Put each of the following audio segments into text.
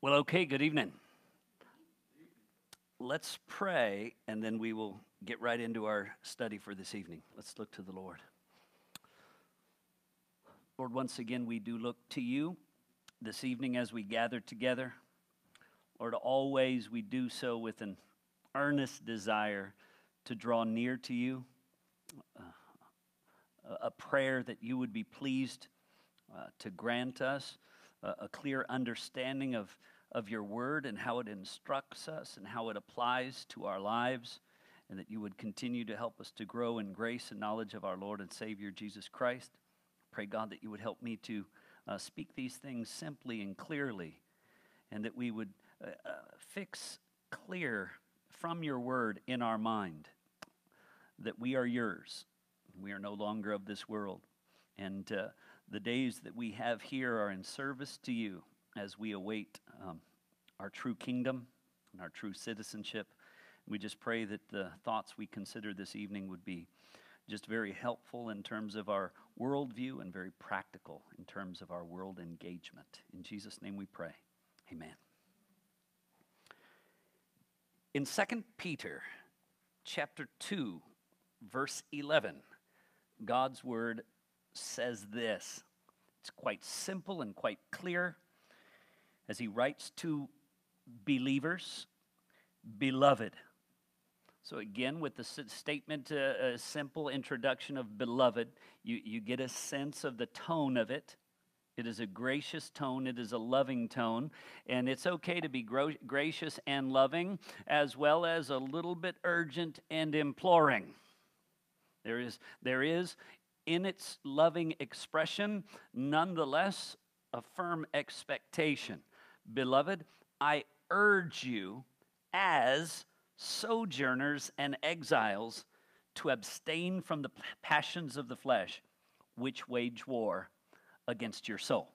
Well, okay, good evening. Let's pray, and then we will get right into our study for this evening. Let's look to the Lord. Lord, once again, we do look to you this evening as we gather together. Lord, always we do so with an earnest desire to draw near to you, uh, a prayer that you would be pleased uh, to grant us a, a clear understanding of, of your word and how it instructs us and how it applies to our lives, and that you would continue to help us to grow in grace and knowledge of our Lord and Savior Jesus Christ. Pray, God, that you would help me to uh, speak these things simply and clearly, and that we would uh, uh, fix clear from your word in our mind that we are yours. We are no longer of this world. And uh, the days that we have here are in service to you as we await um, our true kingdom and our true citizenship. We just pray that the thoughts we consider this evening would be just very helpful in terms of our worldview and very practical in terms of our world engagement. In Jesus' name we pray. Amen. In 2 Peter chapter 2, verse 11, God's word says this. It's quite simple and quite clear as he writes to believers, beloved. So, again, with the statement, uh, a simple introduction of beloved, you, you get a sense of the tone of it. It is a gracious tone, it is a loving tone, and it's okay to be gro- gracious and loving, as well as a little bit urgent and imploring. There is, there is in its loving expression, nonetheless, a firm expectation. Beloved, I urge you as sojourners and exiles to abstain from the passions of the flesh, which wage war against your soul.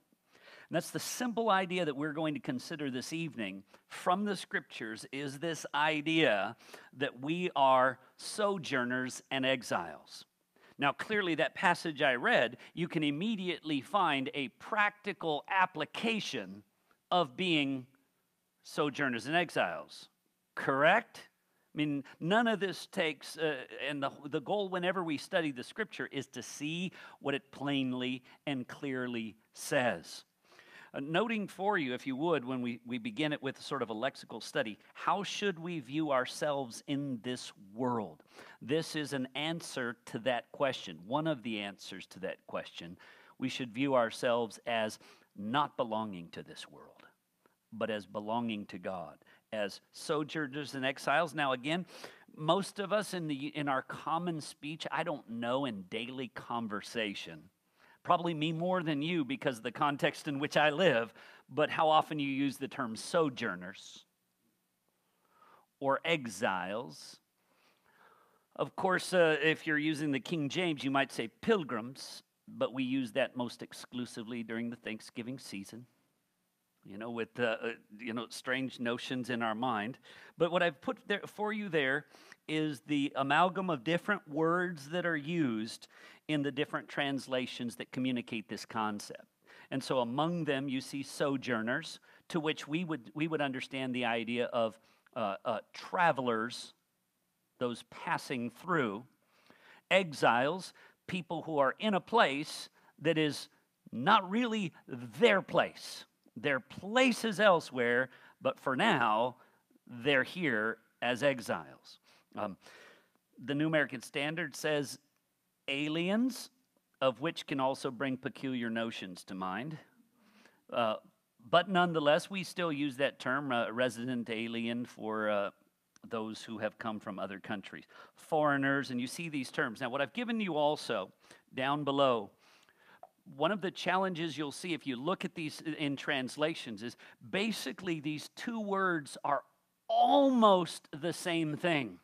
And that's the simple idea that we're going to consider this evening from the scriptures is this idea that we are sojourners and exiles. Now, clearly, that passage I read, you can immediately find a practical application of being sojourners and exiles. Correct? I mean, none of this takes, uh, and the, the goal whenever we study the scripture is to see what it plainly and clearly says. Uh, noting for you, if you would, when we, we begin it with sort of a lexical study, how should we view ourselves in this world? This is an answer to that question, one of the answers to that question. We should view ourselves as not belonging to this world, but as belonging to God, as sojourners and exiles. Now, again, most of us in, the, in our common speech, I don't know, in daily conversation, probably me more than you because of the context in which I live, but how often you use the term sojourners or exiles. Of course, uh, if you're using the King James, you might say pilgrims, but we use that most exclusively during the Thanksgiving season. You know, with uh, uh, you know strange notions in our mind. But what I've put there for you there is the amalgam of different words that are used in the different translations that communicate this concept. And so among them, you see sojourners, to which we would, we would understand the idea of uh, uh, travelers, those passing through, exiles, people who are in a place that is not really their place. Their place is elsewhere, but for now, they're here as exiles. Um, the New American Standard says aliens, of which can also bring peculiar notions to mind. Uh, but nonetheless, we still use that term, uh, resident alien, for uh, those who have come from other countries. Foreigners, and you see these terms. Now, what I've given you also down below, one of the challenges you'll see if you look at these in translations is basically these two words are almost the same thing.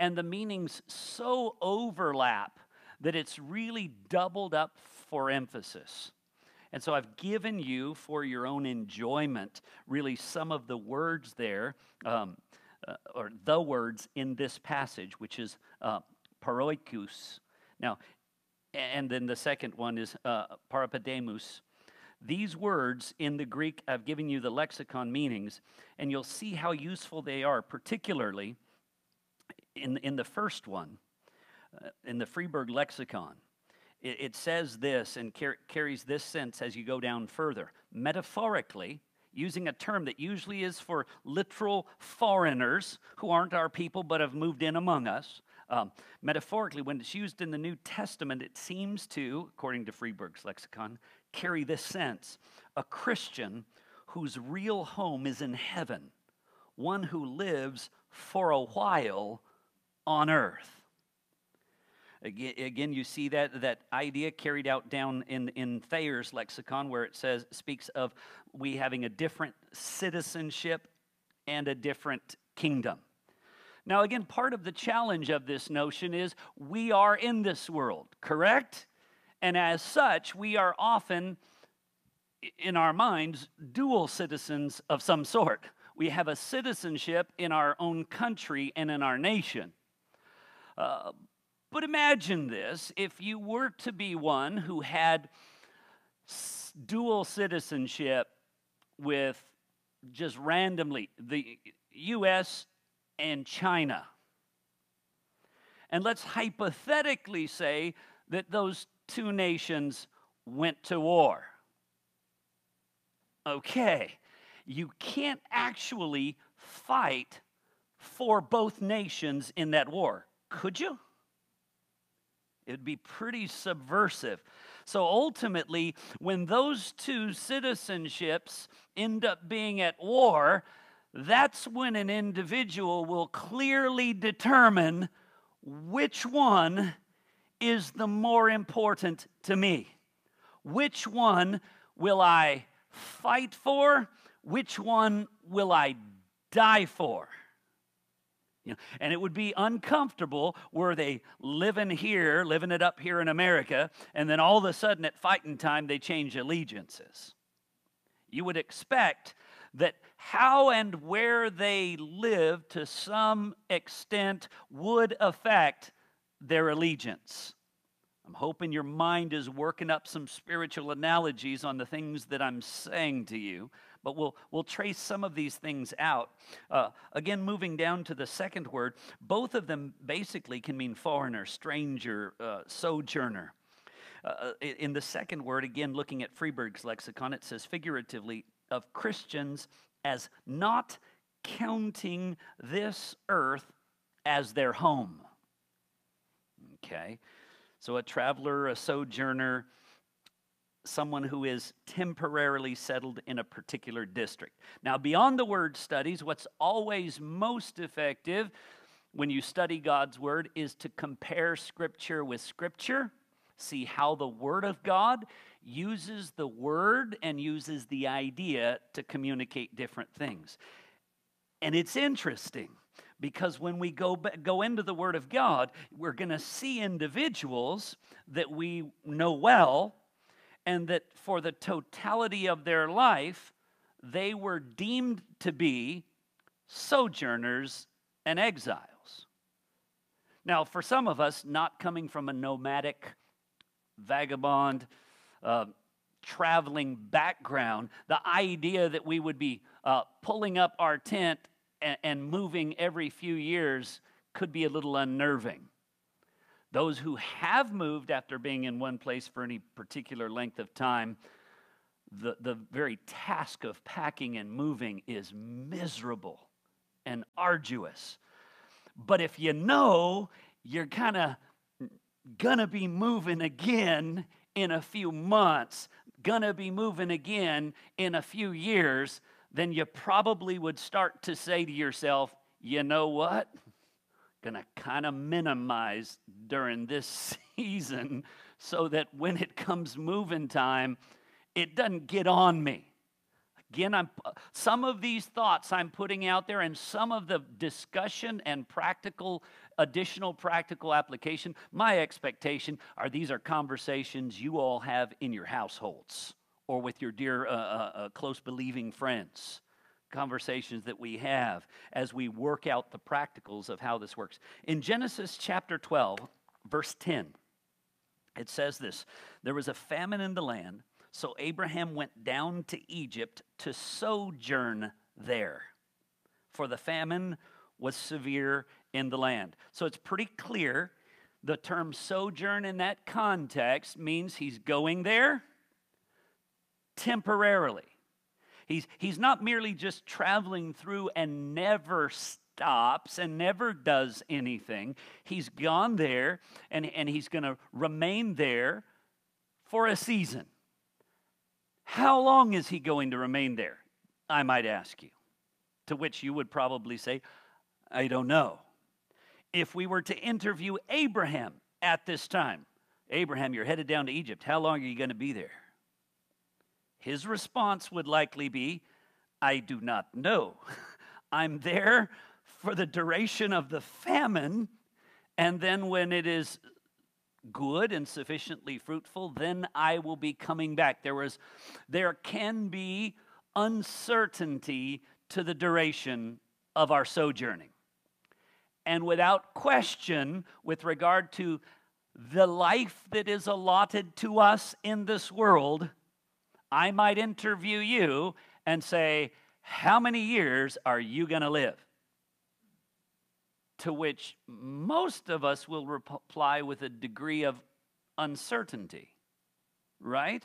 And the meanings so overlap that it's really doubled up for emphasis. And so I've given you, for your own enjoyment, really some of the words there, um, uh, or the words in this passage, which is uh, paroikus. Now, and then the second one is uh, these words in the Greek, I've given you the lexicon meanings, and you'll see how useful they are, particularly in, in the first one, in the Friberg lexicon. It, it says this and car- carries this sense as you go down further. Metaphorically, using a term that usually is for literal foreigners who aren't our people but have moved in among us. Um, metaphorically, when it's used in the New Testament, it seems to, according to Friberg's lexicon, carry this sense a Christian whose real home is in heaven, one who lives for a while on earth. Again, you see that, that idea carried out down in, in Thayer's lexicon, where it says speaks of we having a different citizenship and a different kingdom. Now, again, part of the challenge of this notion is we are in this world, correct? And as such, we are often, in our minds, dual citizens of some sort. We have a citizenship in our own country and in our nation. Uh, but imagine this if you were to be one who had dual citizenship with just randomly the US and China. And let's hypothetically say that those two nations went to war. Okay, you can't actually fight for both nations in that war, could you? It'd be pretty subversive. So ultimately, when those two citizenships end up being at war, that's when an individual will clearly determine which one is the more important to me. Which one will I fight for? Which one will I die for? You know, and it would be uncomfortable were they living here, living it up here in America, and then all of a sudden at fighting time they change allegiances. You would expect that how and where they live to some extent would affect their allegiance. I'm hoping your mind is working up some spiritual analogies on the things that I'm saying to you but we'll, we'll trace some of these things out. Uh, again, moving down to the second word, both of them basically can mean foreigner, stranger, uh, sojourner. Uh, uh in the second word, again, looking at Friberg's lexicon, it says figuratively of Christians as not counting this earth as their home. Okay, so a traveler, a sojourner, someone who is temporarily settled in a particular district. Now, beyond the word studies, what's always most effective when you study God's word is to compare scripture with scripture, see how the word of God uses the word and uses the idea to communicate different things. And it's interesting because when we go, go into the Word of God, we're going to see individuals that we know well and that for the totality of their life, they were deemed to be sojourners and exiles. Now, for some of us, not coming from a nomadic, vagabond, uh, traveling background, the idea that we would be uh, pulling up our tent and, and moving every few years could be a little unnerving. Those who have moved after being in one place for any particular length of time, the, the very task of packing and moving is miserable and arduous. But if you know you're kind of gonna be moving again in a few months, gonna be moving again in a few years, then you probably would start to say to yourself, you know what? Going to kind of minimize during this season so that when it comes moving time, it doesn't get on me. Again, I'm, some of these thoughts I'm putting out there and some of the discussion and practical, additional practical application, my expectation are these are conversations you all have in your households or with your dear, uh, uh, uh close believing friends conversations that we have as we work out the practicals of how this works. In Genesis chapter 12, verse 10, it says this There was a famine in the land, So Abraham went down to Egypt to sojourn there, for the famine was severe in the land. So it's pretty clear the term sojourn in that context means he's going there temporarily. He's, he's not merely just traveling through and never stops and never does anything. He's gone there and, and he's going to remain there for a season. How long is he going to remain there? I might ask you. To which you would probably say, I don't know. If we were to interview Abraham at this time, Abraham, you're headed down to Egypt. How long are you going to be there? His response would likely be, I do not know. I'm there for the duration of the famine, and then when it is good and sufficiently fruitful, then I will be coming back. There was there can be uncertainty to the duration of our sojourning. And without question, with regard to the life that is allotted to us in this world, I might interview you and say, How many years are you going to live? To which most of us will reply with a degree of uncertainty, right?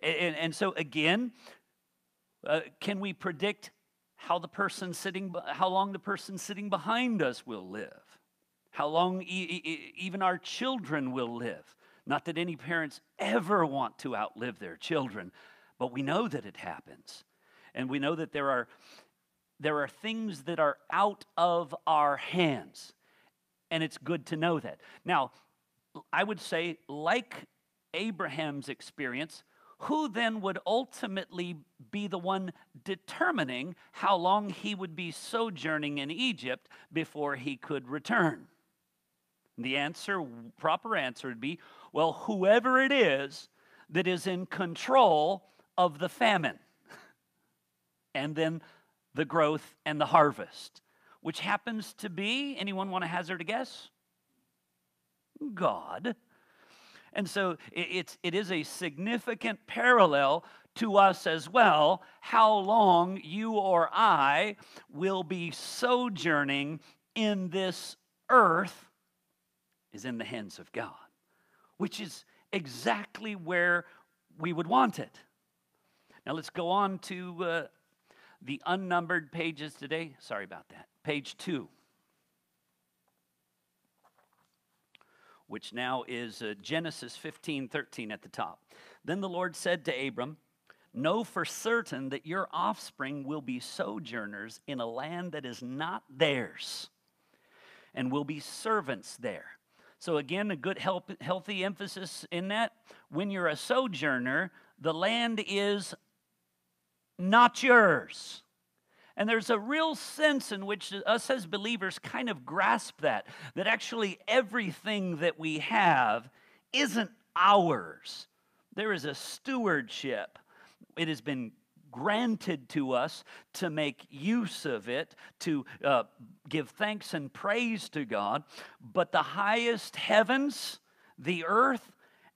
And, and so, again, uh, can we predict how the person sitting, how long the person sitting behind us will live? How long e- e- even our children will live? Not that any parents ever want to outlive their children, but we know that it happens. And we know that there are, there are things that are out of our hands. And it's good to know that. Now, I would say, like Abraham's experience, who then would ultimately be the one determining how long he would be sojourning in Egypt before he could return? The answer, proper answer would be well, whoever it is that is in control of the famine and then the growth and the harvest, which happens to be, anyone want to hazard a guess? God. And so it's, it is a significant parallel to us as well how long you or I will be sojourning in this earth is in the hands of God which is exactly where we would want it. Now let's go on to uh, the unnumbered pages today. Sorry about that. Page two, which now is uh, Genesis 15 13 at the top. Then the Lord said to Abram, Know for certain that your offspring will be sojourners in a land that is not theirs, and will be servants there. So, again, a good, help, healthy emphasis in that. When you're a sojourner, the land is not yours. And there's a real sense in which us as believers kind of grasp that, that actually everything that we have isn't ours. There is a stewardship. It has been granted to us to make use of it, to uh, give thanks and praise to God. But the highest heavens, the earth,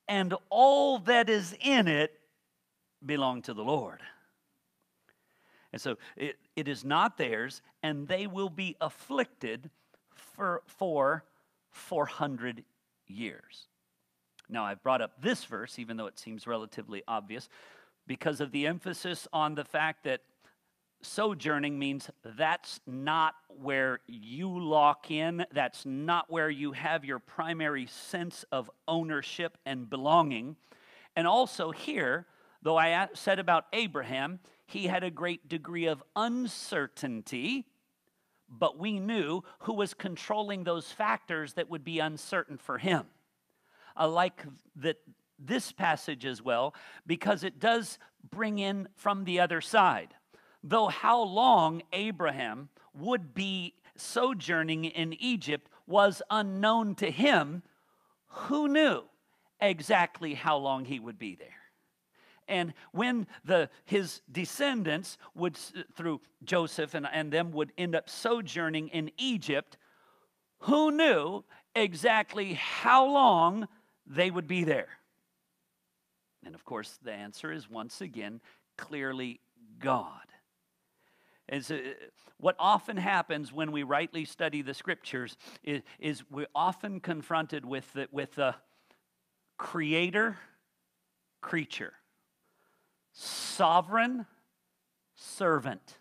and all that is in it belong to the Lord. And so it, it is not theirs, and they will be afflicted for, for 400 years. Now, I've brought up this verse, even though it seems relatively obvious, because of the emphasis on the fact that sojourning means that's not where you lock in, that's not where you have your primary sense of ownership and belonging. And also, here, though I said about Abraham, he had a great degree of uncertainty, but we knew who was controlling those factors that would be uncertain for him. Uh, like that this passage as well because it does bring in from the other side. Though how long Abraham would be sojourning in Egypt was unknown to him, who knew exactly how long he would be there? And when the, his descendants would, through Joseph and, and them, would end up sojourning in Egypt, who knew exactly how long they would be there? And of course, the answer is once again clearly God. And so, uh, what often happens when we rightly study the scriptures is, is we're often confronted with the, with the creator, creature, sovereign, servant.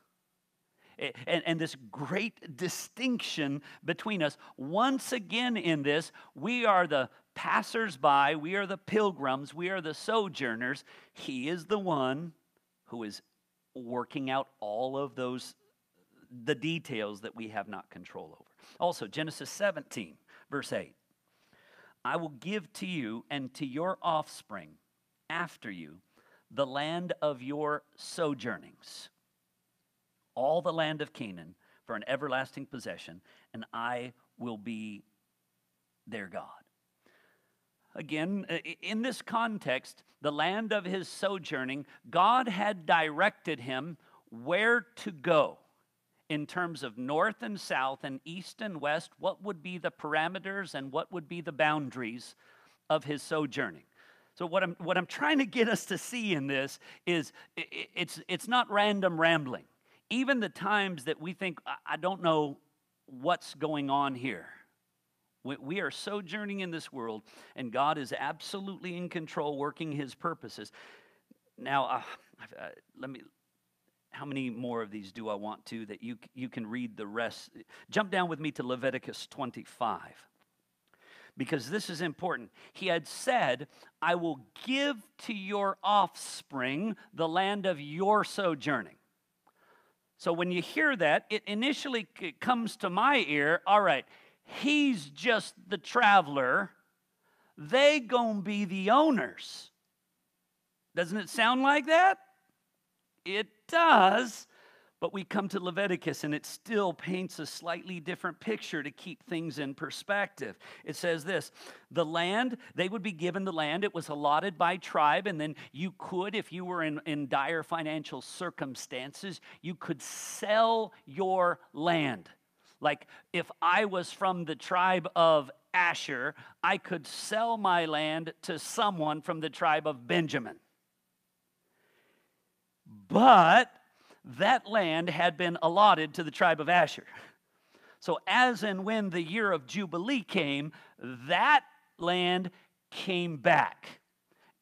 And, and, this great distinction between us. Once again, in this, we are the passersby, we are the pilgrims, we are the sojourners. He is the one who is working out all of those the details that we have not control over. Also, Genesis 17, verse 8. I will give to you and to your offspring after you the land of your sojournings, all the land of Canaan for an everlasting possession, and I will be their God. Again, uh, in this context, the land of his sojourning, God had directed him where to go in terms of north and south and east and west, what would be the parameters and what would be the boundaries of his sojourning. So what I'm what I'm trying to get us to see in this is it's it's not random rambling. Even the times that we think I don't know what's going on here. We are sojourning in this world, and God is absolutely in control, working His purposes. Now, uh, uh, let me. How many more of these do I want to that you you can read the rest? Jump down with me to Leviticus 25 because this is important. He had said, I will give to your offspring the land of your sojourning. So when you hear that, it initially comes to my ear all right, he's just the traveler, they gonna be the owners. Doesn't it sound like that? It does. But we come to Leviticus and it still paints a slightly different picture to keep things in perspective. It says this the land, they would be given the land, it was allotted by tribe, and then you could, if you were in, in dire financial circumstances, you could sell your land. Like if I was from the tribe of Asher, I could sell my land to someone from the tribe of Benjamin. But that land had been allotted to the tribe of Asher. So, as and when the year of Jubilee came, that land came back.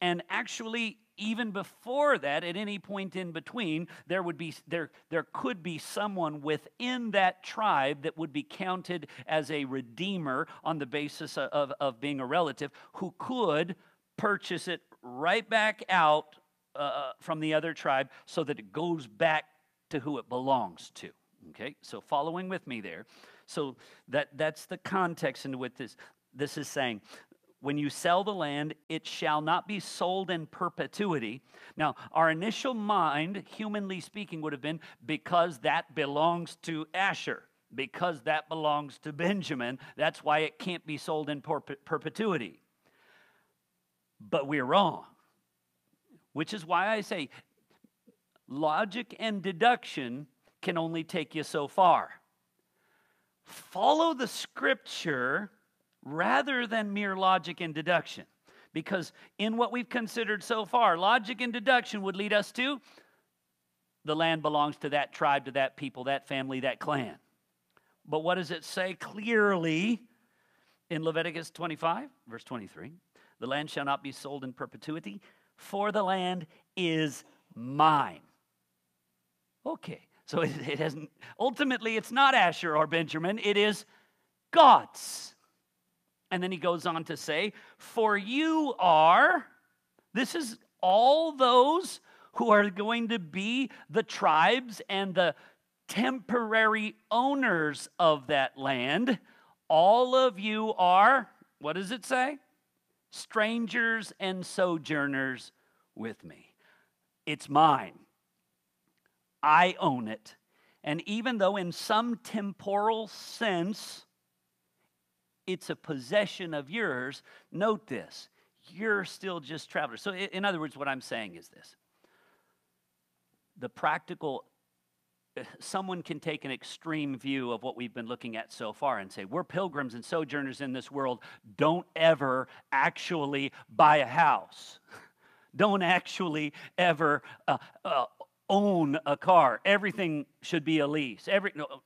And actually, even before that, at any point in between, there would be there, there could be someone within that tribe that would be counted as a redeemer on the basis of, of, of being a relative who could purchase it right back out uh, uh, from the other tribe so that it goes back to who it belongs to. Okay, so following with me there. So that, that's the context into what this, this is saying. When you sell the land, it shall not be sold in perpetuity. Now, our initial mind, humanly speaking, would have been because that belongs to Asher, because that belongs to Benjamin. That's why it can't be sold in perpetuity. But we're wrong. Which is why I say logic and deduction can only take you so far. Follow the scripture rather than mere logic and deduction. Because in what we've considered so far, logic and deduction would lead us to the land belongs to that tribe, to that people, that family, that clan. But what does it say clearly in Leviticus 25, verse 23? The land shall not be sold in perpetuity, for the land is mine. Okay, so it, it hasn't, ultimately, it's not Asher or Benjamin, it is God's. And then he goes on to say, For you are, this is all those who are going to be the tribes and the temporary owners of that land. All of you are, what does it say? strangers and sojourners with me. It's mine. I own it. And even though, in some temporal sense, it's a possession of yours, note this you're still just travelers. So, in other words, what I'm saying is this the practical someone can take an extreme view of what we've been looking at so far and say, we're pilgrims and sojourners in this world. Don't ever actually buy a house. don't actually ever uh, uh, own a car. Everything should be a lease. Every no,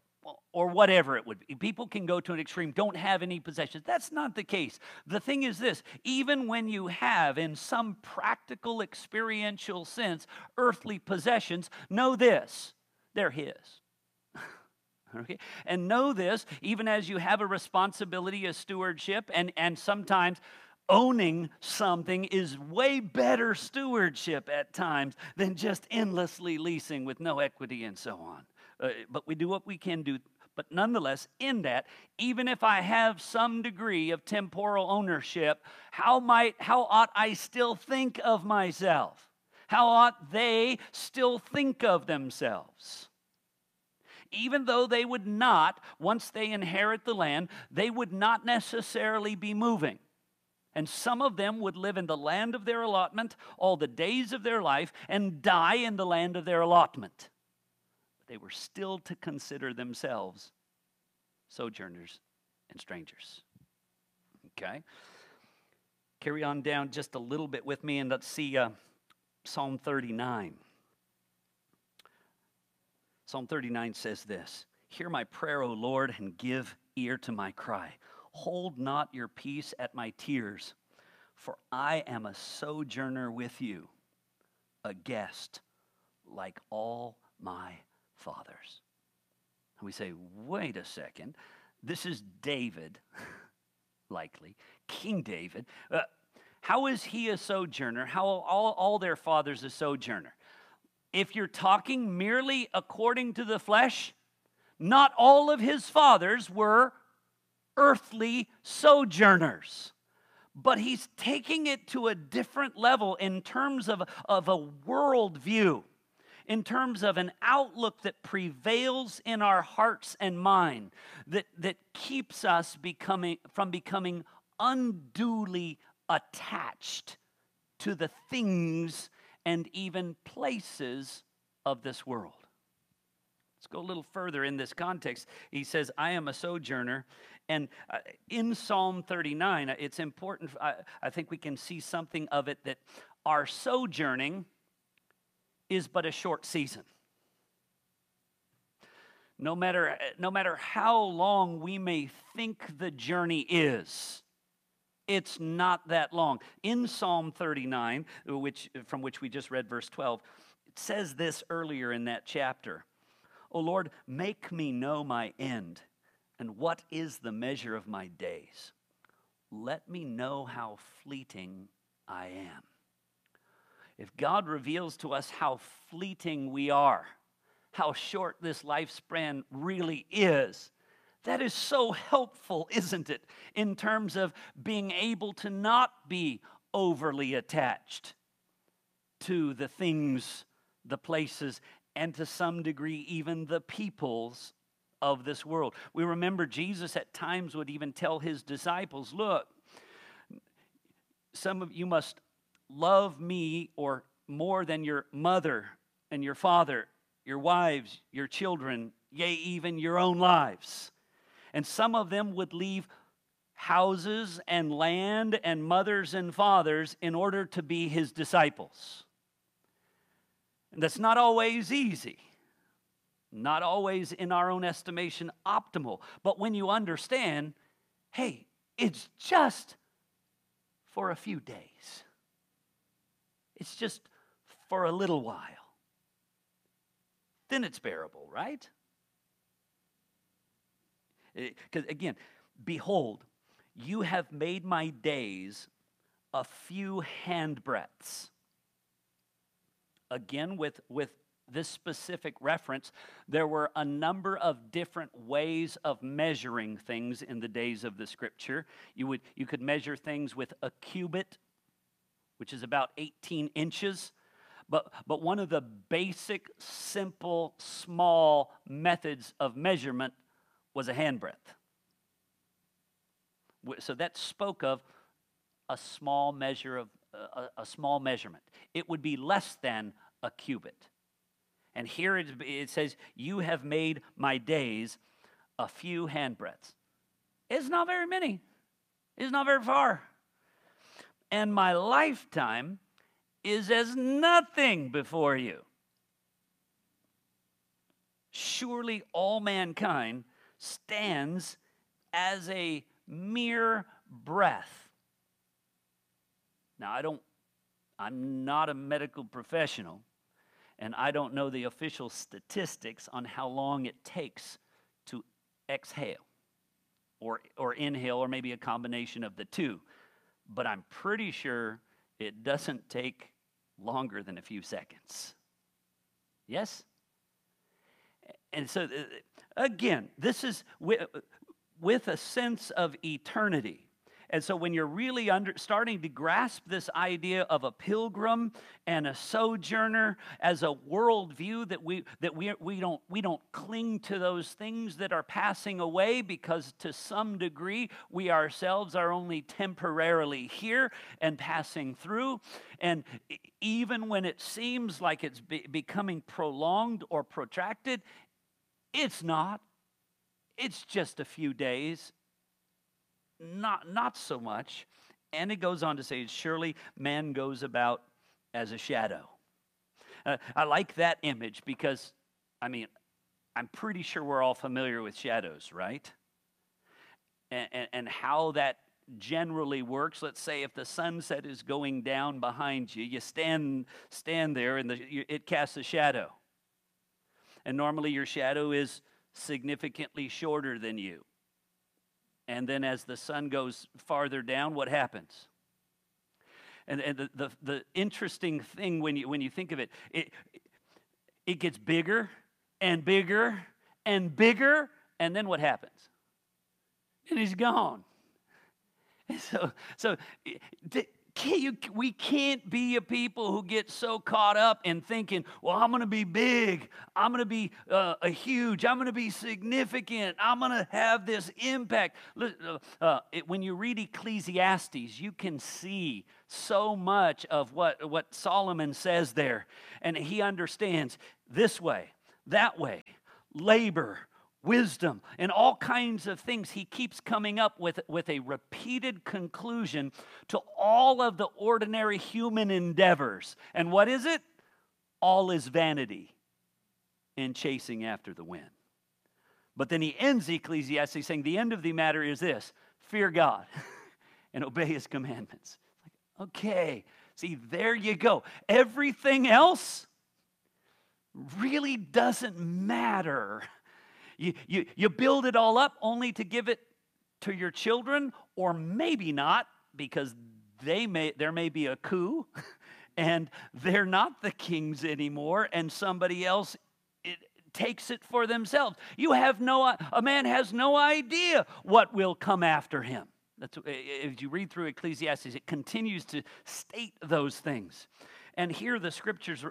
or whatever it would be. People can go to an extreme, don't have any possessions. That's not the case. The thing is this even when you have, in some practical, experiential sense, earthly possessions, know this they're His. okay? And know this, even as you have a responsibility, a stewardship, and, and sometimes owning something is way better stewardship at times than just endlessly leasing with no equity and so on. Uh, but we do what we can do. But nonetheless, in that, even if I have some degree of temporal ownership, how might how ought I still think of myself? How ought they still think of themselves? Even though they would not, once they inherit the land, they would not necessarily be moving. And some of them would live in the land of their allotment all the days of their life and die in the land of their allotment. They were still to consider themselves sojourners and strangers. Okay? Carry on down just a little bit with me and let's see uh, Psalm 39. Psalm 39 says this Hear my prayer, O Lord, and give ear to my cry. Hold not your peace at my tears, for I am a sojourner with you, a guest like all my fathers. And we say, wait a second, this is David, likely, King David. Uh, how is he a sojourner? How all, all their fathers a sojourner? If you're talking merely according to the flesh, not all of his fathers were earthly sojourners. But he's taking it to a different level in terms of, of a worldview, in terms of an outlook that prevails in our hearts and mind, that, that keeps us becoming, from becoming unduly attached to the things and even places of this world. Let's go a little further in this context. He says, I am a sojourner and uh, in Psalm 39, uh, it's important, I, I think we can see something of it that our sojourning is but a short season. No matter, no matter how long we may think the journey is, it's not that long. In Psalm 39, which, from which we just read verse 12, it says this earlier in that chapter O Lord, make me know my end and what is the measure of my days? Let me know how fleeting I am. If God reveals to us how fleeting we are, how short this lifespan really is, that is so helpful, isn't it, in terms of being able to not be overly attached to the things, the places, and to some degree, even the peoples of this world. We remember Jesus at times would even tell his disciples, Look, some of you must love me or more than your mother and your father, your wives, your children, yea, even your own lives. And some of them would leave houses and land and mothers and fathers in order to be his disciples. And that's not always easy. Not always, in our own estimation, optimal. But when you understand, hey, it's just for a few days, it's just for a little while. Then it's bearable, right? Because eh, again, behold, you have made my days a few handbreadths. Again, with, with this specific reference, there were a number of different ways of measuring things in the days of the scripture. You, would, you could measure things with a cubit, which is about 18 inches. But, but one of the basic, simple, small methods of measurement was a handbreadth. So that spoke of a small measure of a, a small measurement. It would be less than a cubit. And here it, it says, You have made my days a few handbreadths. It's not very many, it's not very far. And my lifetime is as nothing before you. Surely all mankind stands as a mere breath. Now, I don't, I'm not a medical professional, and I don't know the official statistics on how long it takes to exhale or, or inhale, or maybe a combination of the two. But I'm pretty sure it doesn't take longer than a few seconds. Yes? And so, uh, again, this is with, with a sense of eternity. And so when you're really under, starting to grasp this idea of a pilgrim and a sojourner as a worldview that we that we, we don't we don't cling to those things that are passing away because to some degree we ourselves are only temporarily here and passing through. And even when it seems like it's be, becoming prolonged or protracted, it's not. It's just a few days not, not so much. And it goes on to say, surely man goes about as a shadow. Uh, I like that image because, I mean, I'm pretty sure we're all familiar with shadows, right? And, and, and, how that generally works. Let's say if the sunset is going down behind you, you stand, stand there and the, you, it casts a shadow. And normally your shadow is significantly shorter than you. And then as the sun goes farther down, what happens? And, and the, the, the interesting thing when you, when you think of it, it, it gets bigger and bigger and bigger, and then what happens? And he's gone. And so, so can't you, we can't be a people who get so caught up in thinking, well, I'm going to be big. I'm going to be uh, a huge. I'm going to be significant. I'm going to have this impact. Uh, uh, it, when you read Ecclesiastes, you can see so much of what, what Solomon says there. And he understands this way, that way, labor, wisdom, and all kinds of things. He keeps coming up with, with a repeated conclusion to all of the ordinary human endeavors. And what is it? All is vanity and chasing after the wind. But then he ends Ecclesiastes saying, The end of the matter is this fear God and obey his commandments. Like, okay, see, there you go. Everything else really doesn't matter you, you, you build it all up only to give it to your children, or maybe not, because they may, there may be a coup and they're not the kings anymore, and somebody else it, takes it for themselves. You have no, a man has no idea what will come after him. That's, if you read through Ecclesiastes, it continues to state those things. And here the scriptures,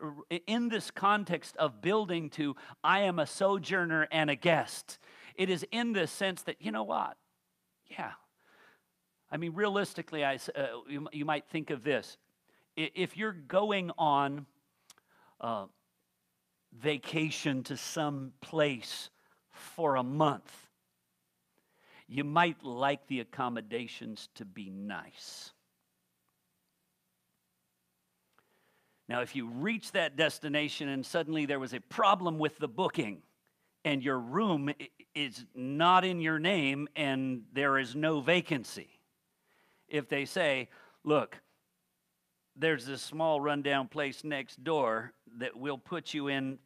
in this context of building to, I am a sojourner and a guest, it is in this sense that, you know what? Yeah. I mean, realistically, I, uh, you, you, might think of this. If you're going on uh, vacation to some place for a month, you might like the accommodations to be nice. Now, if you reach that destination and suddenly there was a problem with the booking and your room is not in your name and there is no vacancy, if they say, look, there's this small rundown place next door that we'll put you in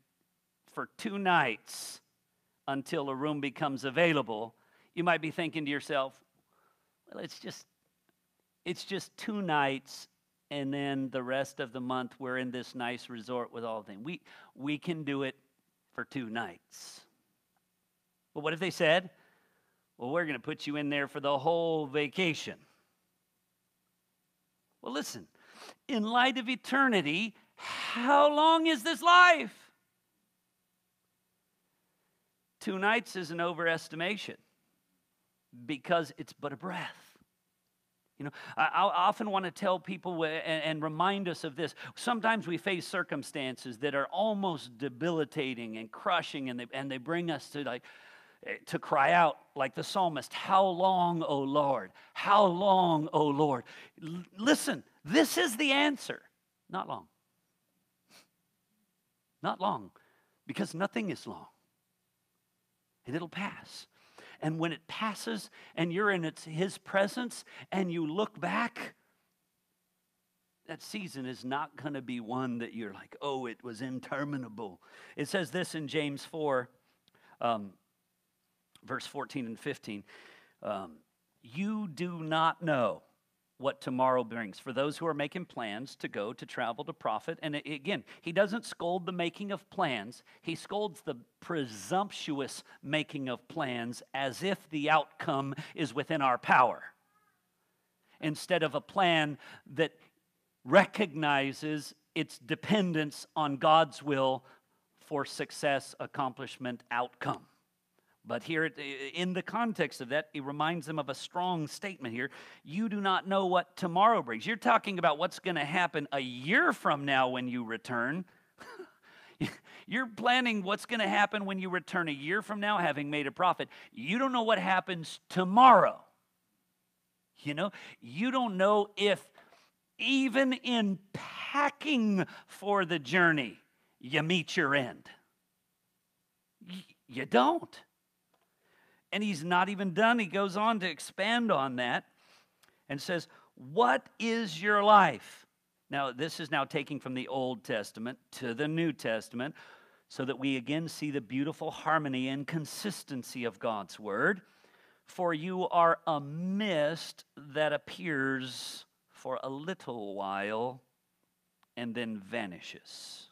for two nights until a room becomes available, you might be thinking to yourself, well, it's just it's just two nights and then the rest of the month we're in this nice resort with all the things. We, we can do it for two nights. But what if they said, well, we're going to put you in there for the whole vacation? Well, listen, in light of eternity, how long is this life? Two nights is an overestimation because it's but a breath. You know, I, often want to tell people and, and, remind us of this. Sometimes we face circumstances that are almost debilitating and crushing, and they, and they bring us to like eh, to cry out like the psalmist, "How long, O Lord? How long, O Lord?" L- listen, this is the answer. Not long. Not long, because nothing is long. And it'll pass. And when it passes and you're in its, His presence and you look back, that season is not going to be one that you're like, oh, it was interminable. It says this in James 4, um, verse 14 and 15. Um, you do not know what tomorrow brings. For those who are making plans to go, to travel, to profit. And again, he doesn't scold the making of plans, he scolds the presumptuous making of plans as if the outcome is within our power. Instead of a plan that recognizes its dependence on God's will for success, accomplishment, outcome. But here, in the context of that, he reminds them of a strong statement here. You do not know what tomorrow brings. You're talking about what's going to happen a year from now when you return. You're planning what's going to happen when you return a year from now, having made a profit. You don't know what happens tomorrow. You know, you don't know if even in packing for the journey, you meet your end. You don't. And he's not even done. He goes on to expand on that and says, What is your life? Now, this is now taking from the Old Testament to the New Testament so that we again see the beautiful harmony and consistency of God's Word. For you are a mist that appears for a little while and then vanishes.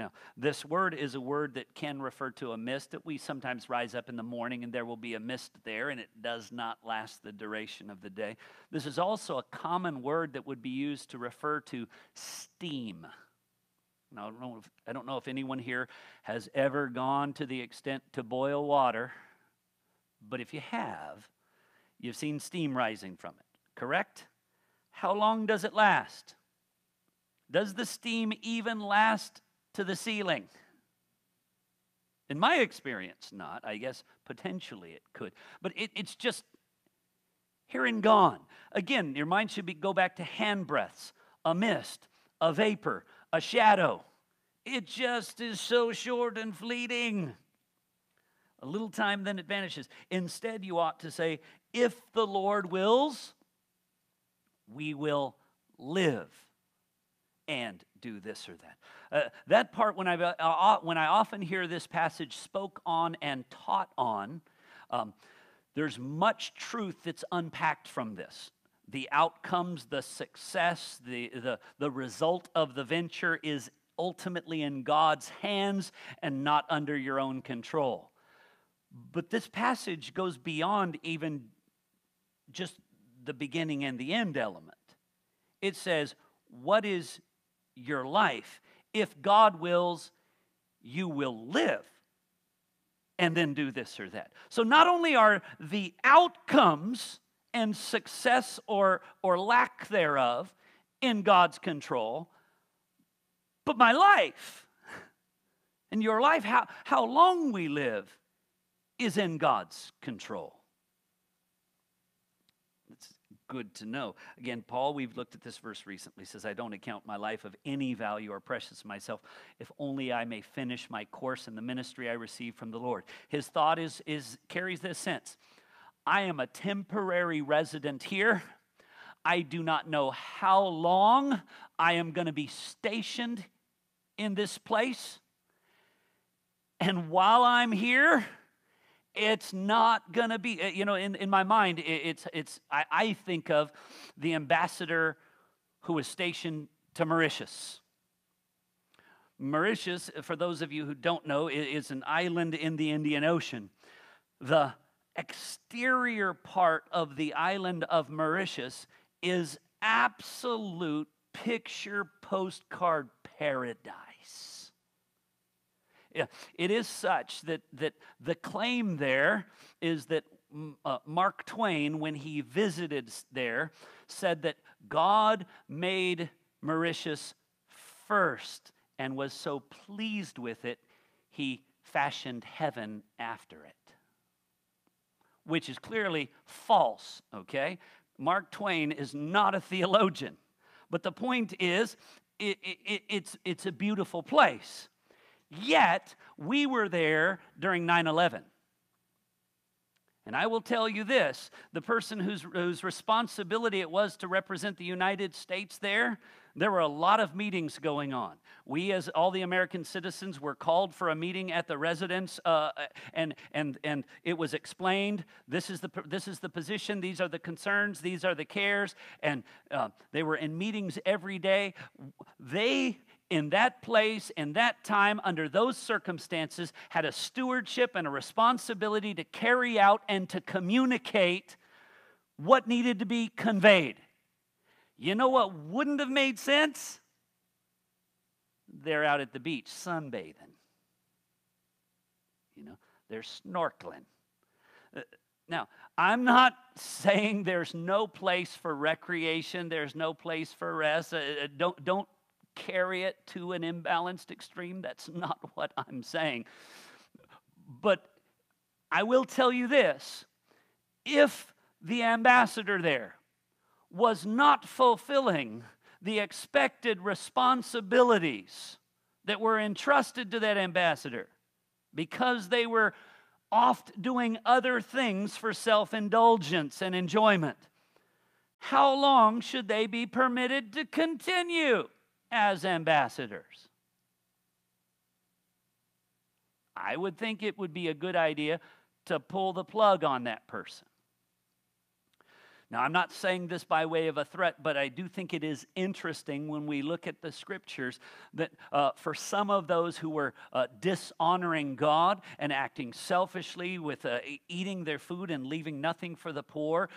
Now, this word is a word that can refer to a mist that we sometimes rise up in the morning and there will be a mist there and it does not last the duration of the day. This is also a common word that would be used to refer to steam. Now, I don't know if, I don't know if anyone here has ever gone to the extent to boil water, but if you have, you've seen steam rising from it, correct? How long does it last? Does the steam even last to the ceiling? In my experience, not. I guess potentially it could. But it, it's just here and gone. Again, your mind should be, go back to handbreadths, a mist, a vapor, a shadow. It just is so short and fleeting. A little time, then it vanishes. Instead, you ought to say, if the Lord wills, we will live and do this or that. Uh, that part, when, i uh, uh, when I often hear this passage spoke on and taught on, um, there's much truth that's unpacked from this. The outcomes, the success, the, the, the result of the venture is ultimately in God's hands and not under your own control. But this passage goes beyond even just the beginning and the end element. It says, What is your life? If God wills, you will live and then do this or that. So not only are the outcomes and success or, or lack thereof in God's control, but my life and your life, how, how long we live, is in God's control good to know. Again, Paul, we've looked at this verse recently, says, I don't account my life of any value or precious to myself, if only I may finish my course in the ministry I received from the Lord. His thought is, is carries this sense. I am a temporary resident here. I do not know how long I am going to be stationed in this place. And while I'm here, it's not going to be, eh, you know, in, in my mind, it's, it's I, I think of the ambassador who was stationed to Mauritius. Mauritius, for those of you who don't know, is an island in the Indian Ocean. The exterior part of the island of Mauritius is absolute picture postcard paradise. It is such that, that the claim there is that mm, uh, Mark Twain, when he visited there, said that God made Mauritius first and was so pleased with it, he fashioned heaven after it. Which is clearly false, okay? Mark Twain is not a theologian. But the point is, it, it, it's, it's a beautiful place. Yet, we were there during 9 11. And I will tell you this the person whose, whose responsibility it was to represent the United States there, there were a lot of meetings going on. We, as all the American citizens, were called for a meeting at the residence, uh, and, and, and it was explained this is, the, this is the position, these are the concerns, these are the cares, and uh, they were in meetings every day. They in that place, in that time, under those circumstances, had a stewardship and a responsibility to carry out and to communicate what needed to be conveyed. You know what wouldn't have made sense? They're out at the beach sunbathing. You know, they're snorkeling. Uh, now, I'm not saying there's no place for recreation, there's no place for rest. Uh, uh don't, don't carry it to an imbalanced extreme. That's not what I'm saying. But I will tell you this if the ambassador there was not fulfilling the expected responsibilities that were entrusted to that ambassador because they were oft doing other things for self indulgence and enjoyment. How long should they be permitted to continue? As ambassadors. I would think it would be a good idea to pull the plug on that person. Now, I'm not saying this by way of a threat, but I do think it is interesting when we look at the scriptures that uh, for some of those who were uh, dishonoring God and acting selfishly with uh, eating their food and leaving nothing for the poor,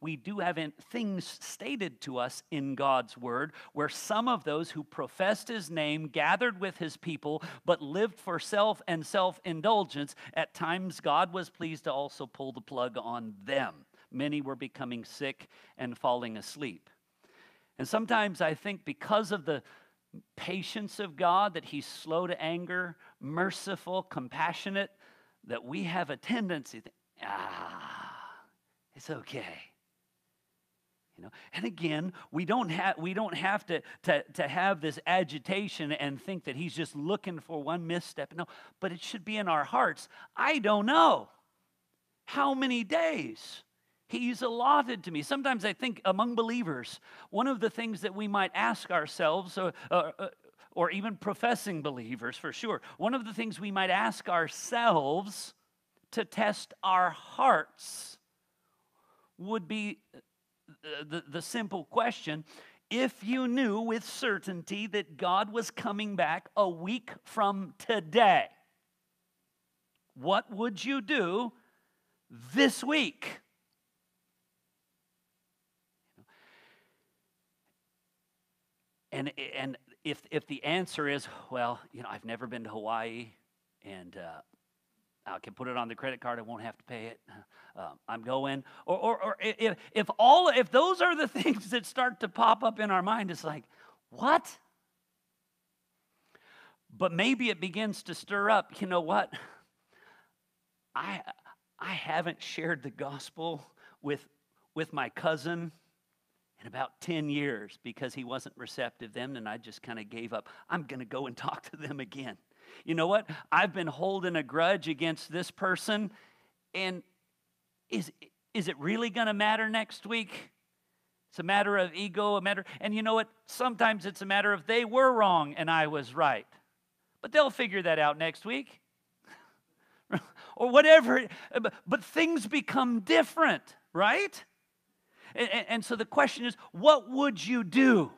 we do have things stated to us in God's word where some of those who professed his name, gathered with his people, but lived for self and self indulgence, at times God was pleased to also pull the plug on them many were becoming sick and falling asleep. And sometimes I think because of the patience of God, that He's slow to anger, merciful, compassionate, that we have a tendency to, ah, it's okay. You know, and again, we don't have we don't have to, to, to have this agitation and think that he's just looking for one misstep. No, but it should be in our hearts. I don't know how many days He's allotted to me. Sometimes I think among believers, one of the things that we might ask ourselves, uh, uh, uh, or even professing believers for sure, one of the things we might ask ourselves to test our hearts would be the, the simple question if you knew with certainty that God was coming back a week from today, what would you do this week? And, and if, if the answer is, well, you know, I've never been to Hawaii and uh, I can put it on the credit card, I won't have to pay it. Uh, I'm going. Or, or, or if, if, all, if those are the things that start to pop up in our mind, it's like, what? But maybe it begins to stir up, you know what? I, I haven't shared the gospel with, with my cousin in about 10 years because he wasn't receptive then, and I just kind of gave up. I'm going to go and talk to them again. You know what? I've been holding a grudge against this person, and is, is it really going to matter next week? It's a matter of ego, a matter, and you know what? Sometimes it's a matter of they were wrong and I was right. But they'll figure that out next week. or whatever. But things become different, right? And, and, so the question is what would you do?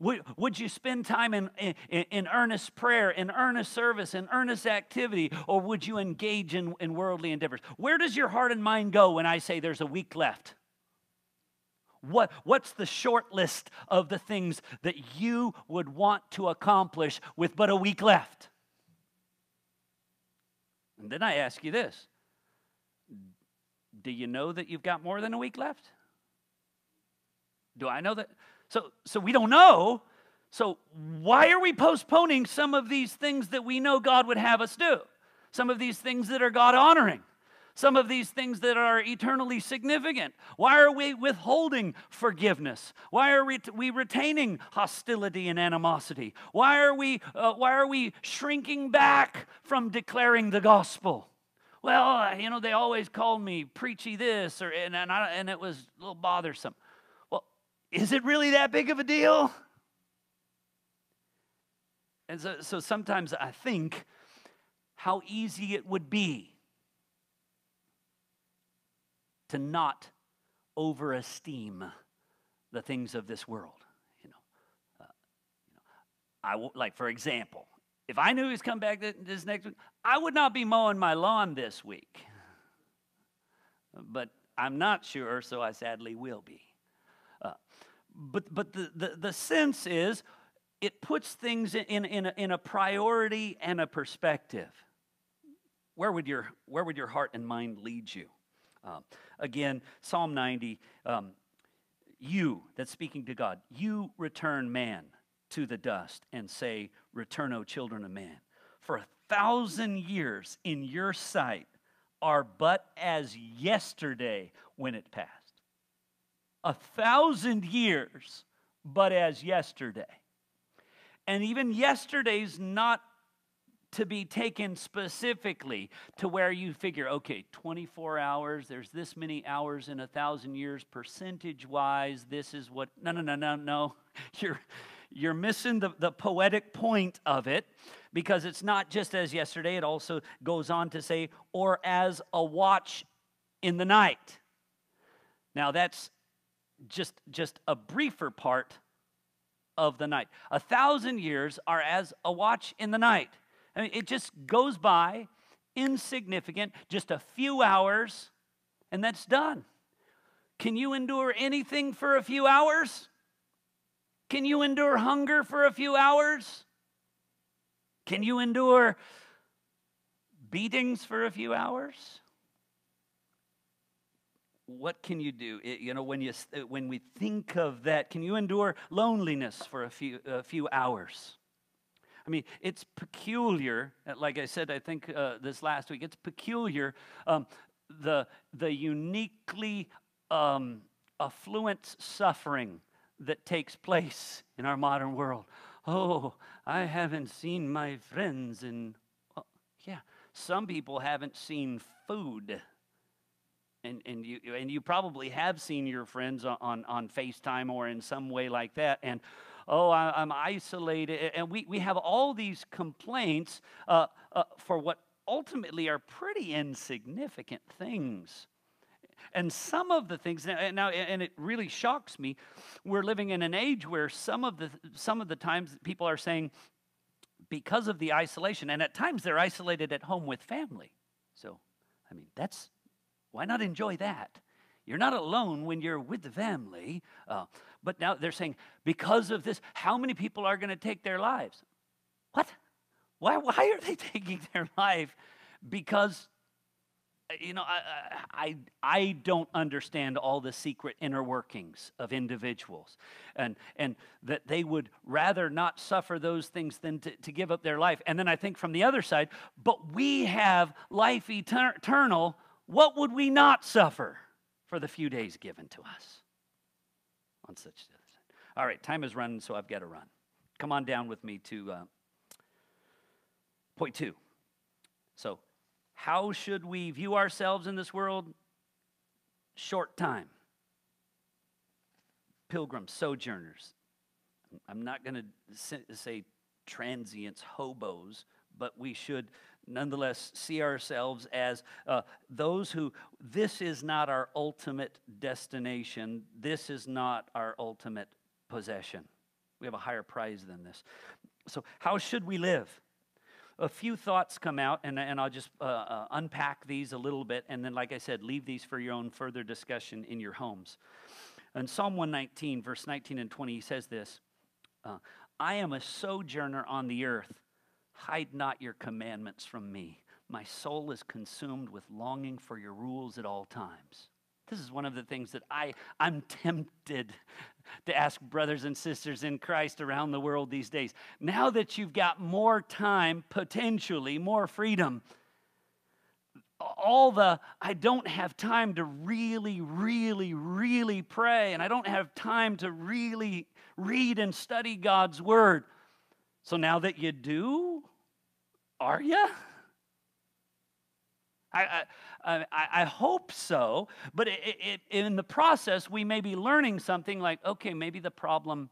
Would, would you spend time in, in, in, earnest prayer, in earnest service, in earnest activity, or would you engage in, in worldly endeavors? Where does your heart and mind go when I say there's a week left? What, what's the short list of the things that you would want to accomplish with but a week left? And then I ask you this Do you know that you've got more than a week left? Do I know that? So, so we don't know. So why are we postponing some of these things that we know God would have us do? Some of these things that are God honoring? some of these things that are eternally significant? Why are we withholding forgiveness? Why are we we retaining hostility and animosity? Why are we, uh, why are we shrinking back from declaring the gospel? Well, you know, they always called me preachy this, or, and, and, I, and it was a little bothersome. Is it really that big of a deal? And so, so sometimes I think how easy it would be to not overesteem the things of this world. You know, uh, you know I w- like for example, if I knew he's coming back this next week, I would not be mowing my lawn this week. But I'm not sure, so I sadly will be. Uh, but but the, the, the sense is it puts things in, in, a, in a priority and a perspective. Where would your, where would your heart and mind lead you? Uh, again, Psalm 90, um, you, that's speaking to God, you return man to the dust and say, Return, O children of man. For a thousand years in your sight are but as yesterday when it passed. A thousand years, but as yesterday. And even yesterday's not to be taken specifically to where you figure, okay, 24 hours, there's this many hours in a thousand years, percentage wise, this is what. No, no, no, no, no. You're, you're missing the, the poetic point of it because it's not just as yesterday, it also goes on to say, or as a watch in the night. Now, that's just, just a briefer part of the night. A thousand years are as a watch in the night. I mean, it just goes by, insignificant, just a few hours, and that's done. Can you endure anything for a few hours? Can you endure hunger for a few hours? Can you endure beatings for a few hours? What can you do? You know, when, you, when we think of that, can you endure loneliness for a few, a few hours? I mean, it's peculiar. Uh, like I said, I think uh, this last week, it's peculiar. Um, the the uniquely um, affluent suffering that takes place in our modern world. Oh, I haven't seen my friends in. Well, yeah, some people haven't seen food. And, and, you, and you probably have seen your friends on, on, FaceTime or in some way like that. And oh, I, am isolated. And we, we have all these complaints uh, uh, for what ultimately are pretty insignificant things. And some of the things now, and it really shocks me, we're living in an age where some of the some of the times people are saying, because of the isolation, and at times they're isolated at home with family. So, I mean, that's why not enjoy that? You're not alone when you're with the family. Uh, but now they're saying, because of this, how many people are going to take their lives? What? Why, why are they taking their life? Because, uh, you know, I, I, I don't understand all the secret inner workings of individuals. And, and that they would rather not suffer those things than to, to give up their life. And then I think from the other side, but we have life eternal. What would we not suffer? for the few days given to us on such All right, time is running, so I've got to run. Come on down with me to uh, point two. So, how should we view ourselves in this world? Short time. Pilgrims, sojourners. I'm not going to say transients, hobos, but we should nonetheless see ourselves as uh, those who, this is not our ultimate destination, this is not our ultimate possession. We have a higher prize than this. So, how should we live? A few thoughts come out, and, and I'll just uh, uh, unpack these a little bit, and then, like I said, leave these for your own further discussion in your homes. In Psalm 119, verse 19 and 20, he says this uh, I am a sojourner on the earth Hide not your commandments from me. My soul is consumed with longing for your rules at all times. This is one of the things that I, I'm tempted to ask brothers and sisters in Christ around the world these days. Now that you've got more time, potentially more freedom, all the I don't have time to really, really, really pray, and I don't have time to really read and study God's Word. So now that you do, are you? I, I, I, hope so, but it, it, in the process, we may be learning something like okay, maybe the problem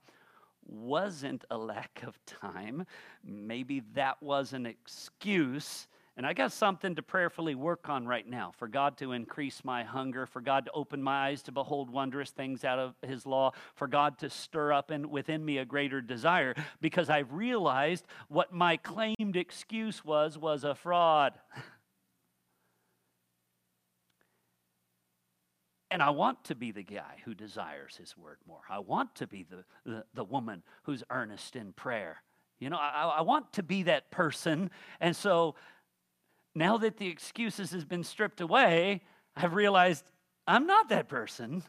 wasn't a lack of time, maybe that was an excuse and I got something to prayerfully work on right now for God to increase my hunger, for God to open my eyes to behold wondrous things out of His law, for God to stir up in, within me a greater desire, because I've realized what my claimed excuse was was a fraud. And I want to be the guy who desires his word more. I want to be the, the, the woman who's earnest in prayer. You know, I, I want to be that person. And so now that the excuses has been stripped away, I've realized I'm not that person.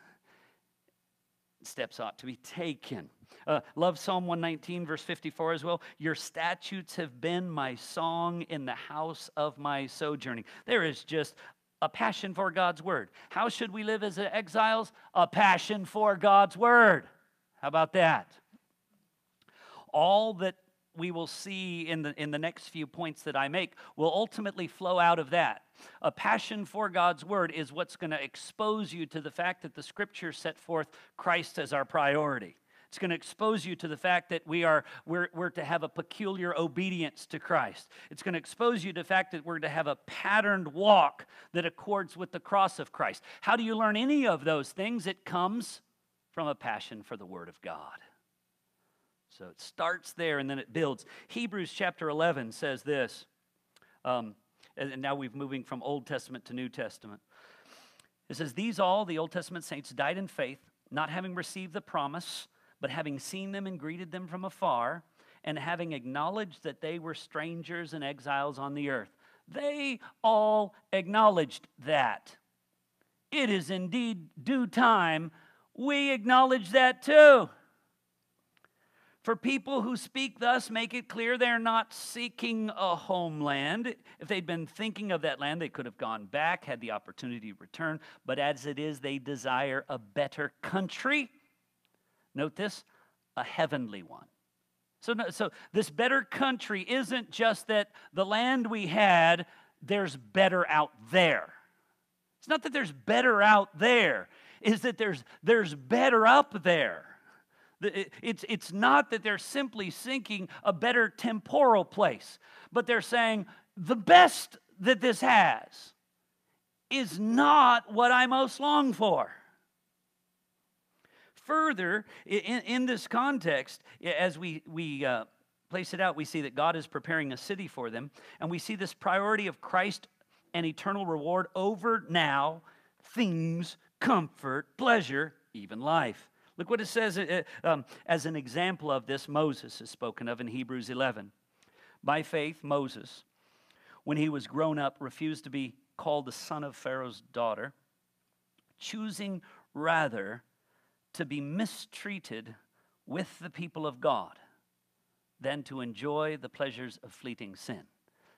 Steps ought to be taken. Uh, love Psalm 119, verse 54 as well. Your statutes have been my song in the house of my sojourning. There is just a passion for God's word. How should we live as exiles? A passion for God's word. How about that? All that we will see in the, in the next few points that I make will ultimately flow out of that. A passion for God's word is what's going to expose you to the fact that the scriptures set forth Christ as our priority. It's going to expose you to the fact that we are we're, we're to have a peculiar obedience to Christ. It's going to expose you to the fact that we're to have a patterned walk that accords with the cross of Christ. How do you learn any of those things? It comes from a passion for the Word of God. So it starts there and then it builds. Hebrews chapter 11 says this, um, and now we're moving from Old Testament to New Testament. It says, These all, the Old Testament saints, died in faith, not having received the promise, but having seen them and greeted them from afar, and having acknowledged that they were strangers and exiles on the earth. They all acknowledged that. It is indeed due time. We acknowledge that too. For people who speak thus, make it clear they're not seeking a homeland. If they'd been thinking of that land, they could have gone back, had the opportunity to return. But as it is, they desire a better country. Note this a heavenly one. So, so this better country isn't just that the land we had, there's better out there. It's not that there's better out there, is that there's, there's better up there. It's, it's not that they're simply seeking a better temporal place, but they're saying the best that this has is not what I most long for. Further, in, in this context, as we, we uh, place it out, we see that God is preparing a city for them, and we see this priority of Christ and eternal reward over now, things, comfort, pleasure, even life. Look what it says uh, uh, um, as an example of this. Moses is spoken of in Hebrews 11. By faith, Moses, when he was grown up, refused to be called the son of Pharaoh's daughter, choosing rather to be mistreated with the people of God than to enjoy the pleasures of fleeting sin.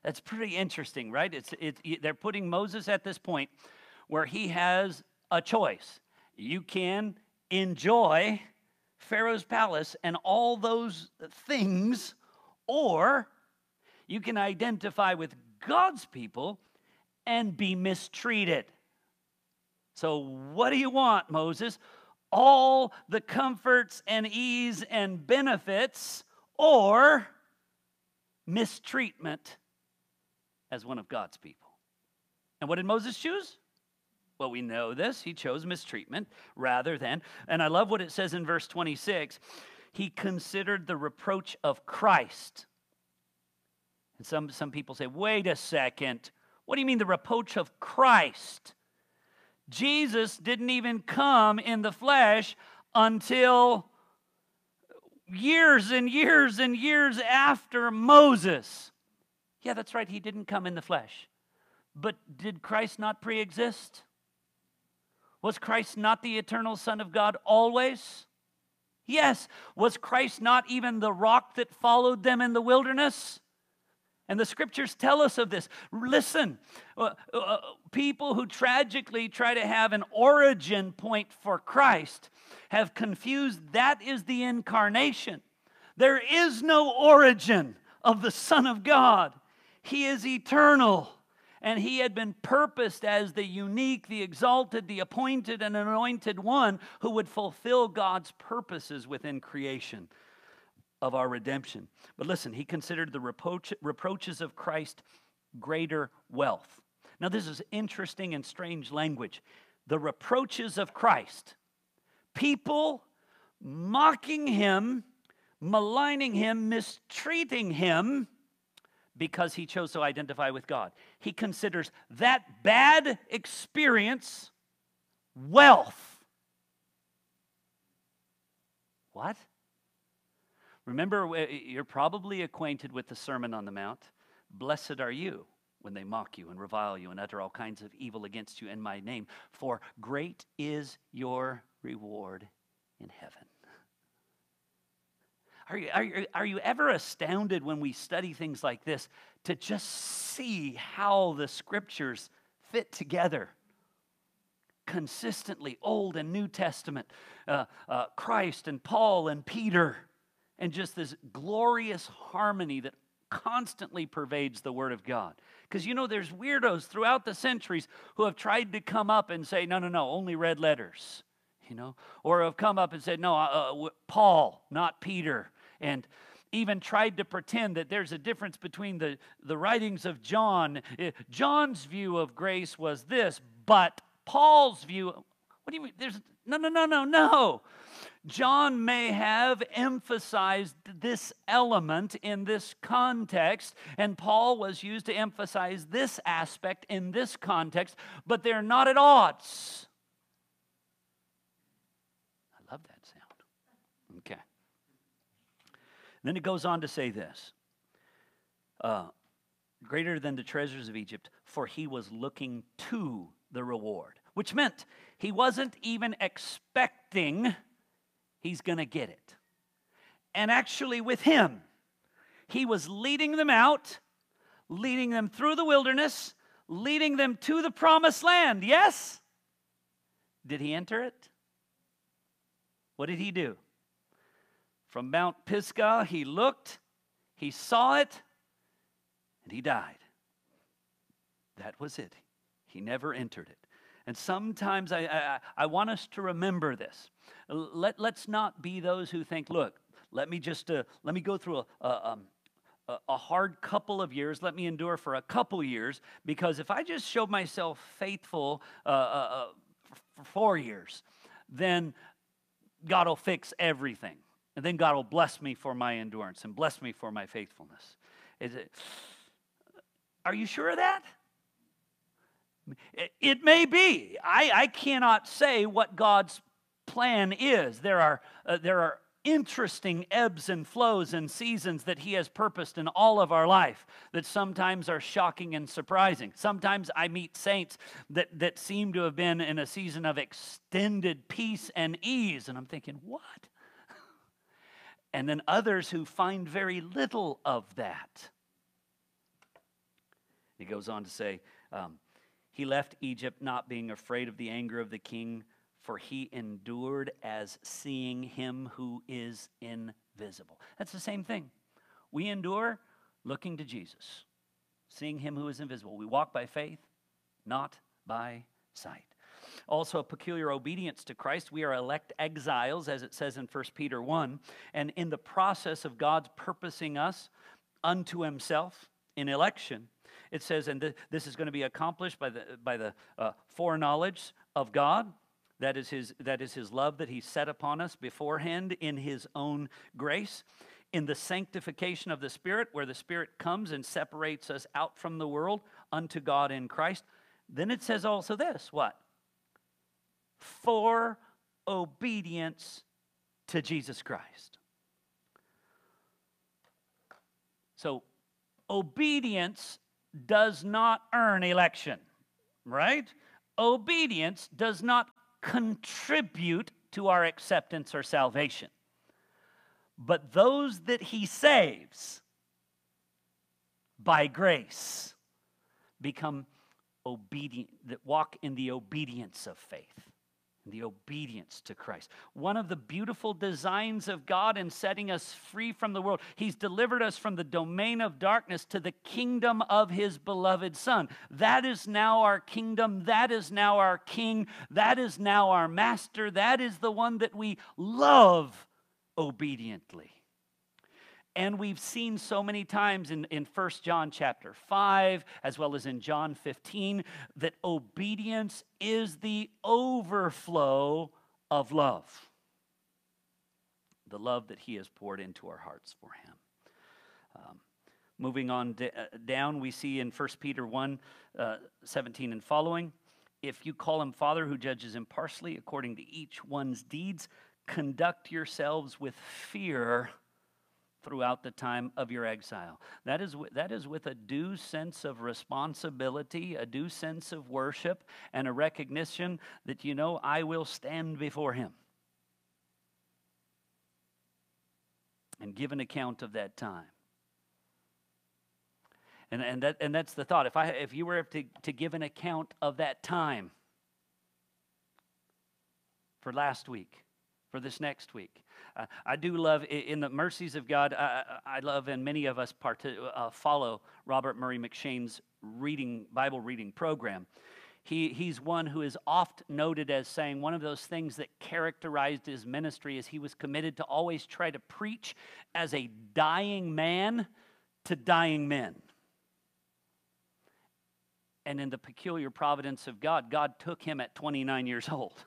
That's pretty interesting, right? It's, it, they're putting Moses at this point where he has a choice. You can enjoy Pharaoh's palace and all those things, or you can identify with God's people and be mistreated. So, what do you want, Moses? All the comforts and ease and benefits, or mistreatment as one of God's people? And what did Moses choose? Well, we know this. He chose mistreatment rather than, and I love what it says in verse 26 he considered the reproach of Christ. And some, some people say, wait a second. What do you mean the reproach of Christ? Jesus didn't even come in the flesh until years and years and years after Moses. Yeah, that's right. He didn't come in the flesh. But did Christ not pre exist? Was Christ not the eternal Son of God always? Yes. Was Christ not even the rock that followed them in the wilderness? And the scriptures tell us of this. Listen, uh, uh, people who tragically try to have an origin point for Christ have confused that is the incarnation. There is no origin of the Son of God, He is eternal. And he had been purposed as the unique, the exalted, the appointed, and anointed one who would fulfill God's purposes within creation of our redemption. But listen, he considered the reproach, reproaches of Christ greater wealth. Now, this is interesting and strange language. The reproaches of Christ. People mocking him, maligning him, mistreating him because he chose to identify with God. He considers that bad experience wealth. What? Remember, uh, you're probably acquainted with the Sermon on the Mount. Blessed are you when they mock you and revile you and utter all kinds of evil against you in my name, for great is your reward in heaven. Are you, are, you, are you ever astounded when we study things like this to just see how the scriptures fit together? Consistently, Old and New Testament, uh, uh, Christ and Paul and Peter and just this glorious harmony that constantly pervades the Word of God. Because you know, there's weirdos throughout the centuries who have tried to come up and say, no, no, no, only red letters, you know, or have come up and said, no, uh, uh, Paul, not Peter, and even tried to pretend that there's a difference between the, the writings of John. Uh, John's view of grace was this, but Paul's view, what do you mean? There's no, no, no, no, no. John may have emphasized this element in this context, and Paul was used to emphasize this aspect in this context, but they're not at odds. I love that sound. Okay. Then it goes on to say this uh, greater than the treasures of Egypt, for he was looking to the reward, which meant he wasn't even expecting he's going to get it. And actually, with him, he was leading them out, leading them through the wilderness, leading them to the promised land. Yes? Did he enter it? What did he do? From Mount Pisgah, he looked, he saw it, and he died. That was it. He never entered it. And sometimes I, I, I want us to remember this. Let, let's not be those who think, look, let me just, uh, let me go through a, a, um, a hard couple of years. Let me endure for a couple years because if I just show myself faithful uh, uh, uh for four years, then God will fix everything. And then God will bless me for my endurance and bless me for my faithfulness. Is it, are you sure of that? It may be. I, I cannot say what God's plan is. There are, uh, there are interesting ebbs and flows and seasons that He has purposed in all of our life that sometimes are shocking and surprising. Sometimes I meet saints that, that seem to have been in a season of extended peace and ease, and I'm thinking, what? And then others who find very little of that. He goes on to say, um, he left Egypt not being afraid of the anger of the king, for he endured as seeing him who is invisible. That's the same thing. We endure looking to Jesus, seeing him who is invisible. We walk by faith, not by sight. Also, a peculiar obedience to Christ. We are elect exiles, as it says in 1 Peter 1. And in the process of God's purposing us unto himself in election, it says, and th- this is going to be accomplished by the, by the uh, foreknowledge of God. That is, his, that is his love that he set upon us beforehand in his own grace. In the sanctification of the Spirit, where the Spirit comes and separates us out from the world unto God in Christ. Then it says also this what? For obedience to Jesus Christ. So, obedience does not earn election, right? Obedience does not contribute to our acceptance or salvation. But those that he saves, by grace become obedient, that walk in the obedience of faith the obedience to Christ. One of the beautiful designs of God in setting us free from the world, He's delivered us from the domain of darkness to the kingdom of His beloved Son. That is now our kingdom. That is now our King. That is now our Master. That is the one that we love obediently. And we've seen so many times in, in 1 John chapter 5, as well as in John 15, that obedience is the overflow of love. The love that he has poured into our hearts for him. Um, moving on d- uh, down, we see in 1 Peter 1 uh, 17 and following if you call him Father who judges impartially according to each one's deeds, conduct yourselves with fear throughout the time of your exile. That is, that is with a due sense of responsibility, a due sense of worship, and a recognition that, you know, I will stand before Him and give an account of that time. And, and, that, and that's the thought. If, I, if you were to, to give an account of that time for last week, for this next week, uh, I do love, in the mercies of God, I, I love, and many of us part, uh, follow Robert Murray M'Cheyne's reading, Bible reading program. He, he's one who is oft noted as saying one of those things that characterized his ministry is he was committed to always try to preach as a dying man to dying men. And in the peculiar providence of God, God took him at 29 years old.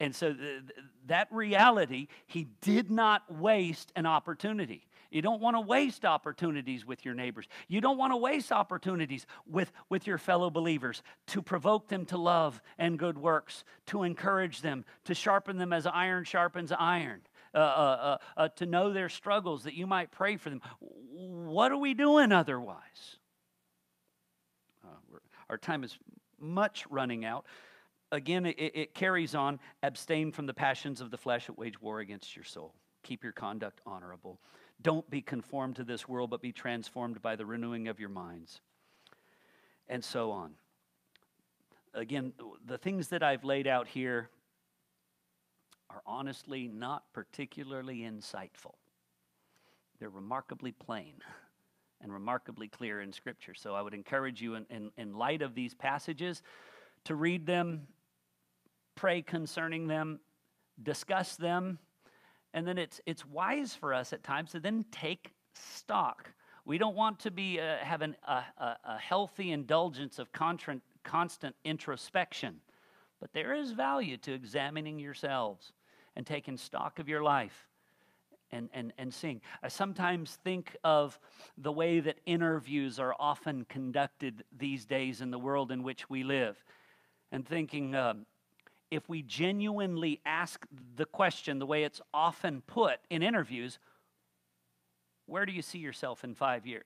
And so th- that reality, he did not waste an opportunity. You don't want to waste opportunities with your neighbors. You don't want to waste opportunities with, with your fellow believers to provoke them to love and good works, to encourage them, to sharpen them as iron sharpens iron, uh, uh, uh, uh to know their struggles that you might pray for them. What are we doing otherwise? Uh, our time is much running out again, it, it carries on abstain from the passions of the flesh that wage war against your soul. Keep your conduct honorable. Don't be conformed to this world, but be transformed by the renewing of your minds. And so on. Again, the things that I've laid out here are honestly not particularly insightful. They're remarkably plain and remarkably clear in Scripture. So I would encourage you, in, in, in light of these passages, to read them pray concerning them, discuss them, and then it's, it's wise for us at times to then take stock. We don't want to be uh, having a, a, a, healthy indulgence of contra- constant introspection, but there is value to examining yourselves and taking stock of your life and, and, and seeing. I sometimes think of the way that interviews are often conducted these days in the world in which we live, and thinking, um, if we genuinely ask the question the way it's often put in interviews where do you see yourself in five years?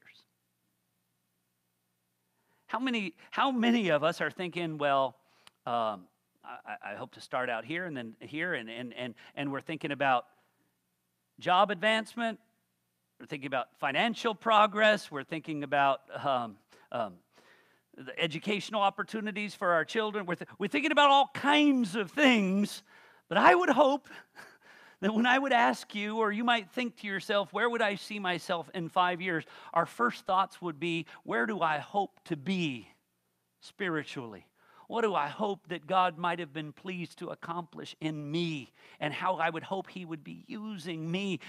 How many, how many of us are thinking, well, um, I, I, hope to start out here and then here, and, and, and, and we're thinking about job advancement, we're thinking about financial progress, we're thinking about um, um, the educational opportunities for our children. We're, th- we're thinking about all kinds of things. But I would hope that when I would ask you, or you might think to yourself, where would I see myself in five years? Our first thoughts would be, where do I hope to be spiritually? What do I hope that God might have been pleased to accomplish in me? And how I would hope He would be using me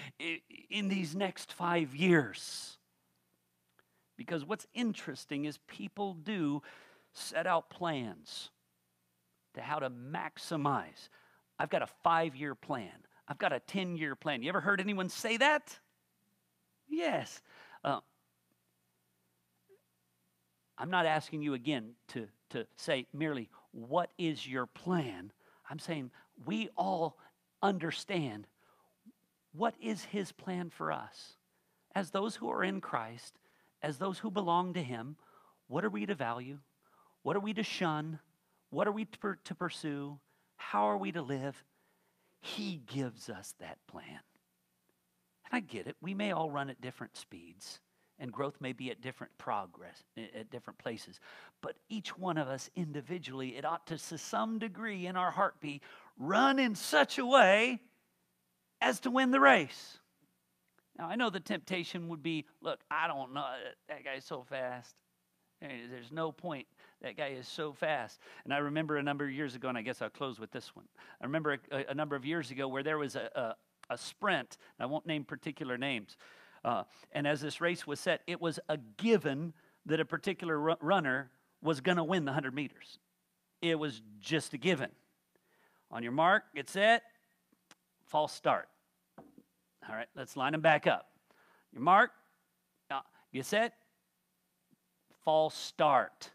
in these next five years. Because what's interesting is people do set out plans to how to maximize. I've got a five year plan, I've got a 10 year plan. You ever heard anyone say that? Yes. Uh, I'm not asking you again to, to say merely, what is your plan? I'm saying we all understand what is his plan for us as those who are in Christ as those who belong to Him, what are we to value? What are we to shun? What are we to, pursue? How are we to live? He gives us that plan. And I get it. We may all run at different speeds and growth may be at different progress, at different places. But each one of us individually, it ought to, to some degree in our heart, be run in such a way as to win the race. Now, I know the temptation would be look, I don't know, that guy's so fast. There's no point. That guy is so fast. And I remember a number of years ago, and I guess I'll close with this one. I remember a, a number of years ago where there was a, a, a sprint. I won't name particular names. Uh, and as this race was set, it was a given that a particular r- runner was going to win the 100 meters. It was just a given. On your mark, get set, false start. All right, let's line them back up. Your mark, uh, get set, false start.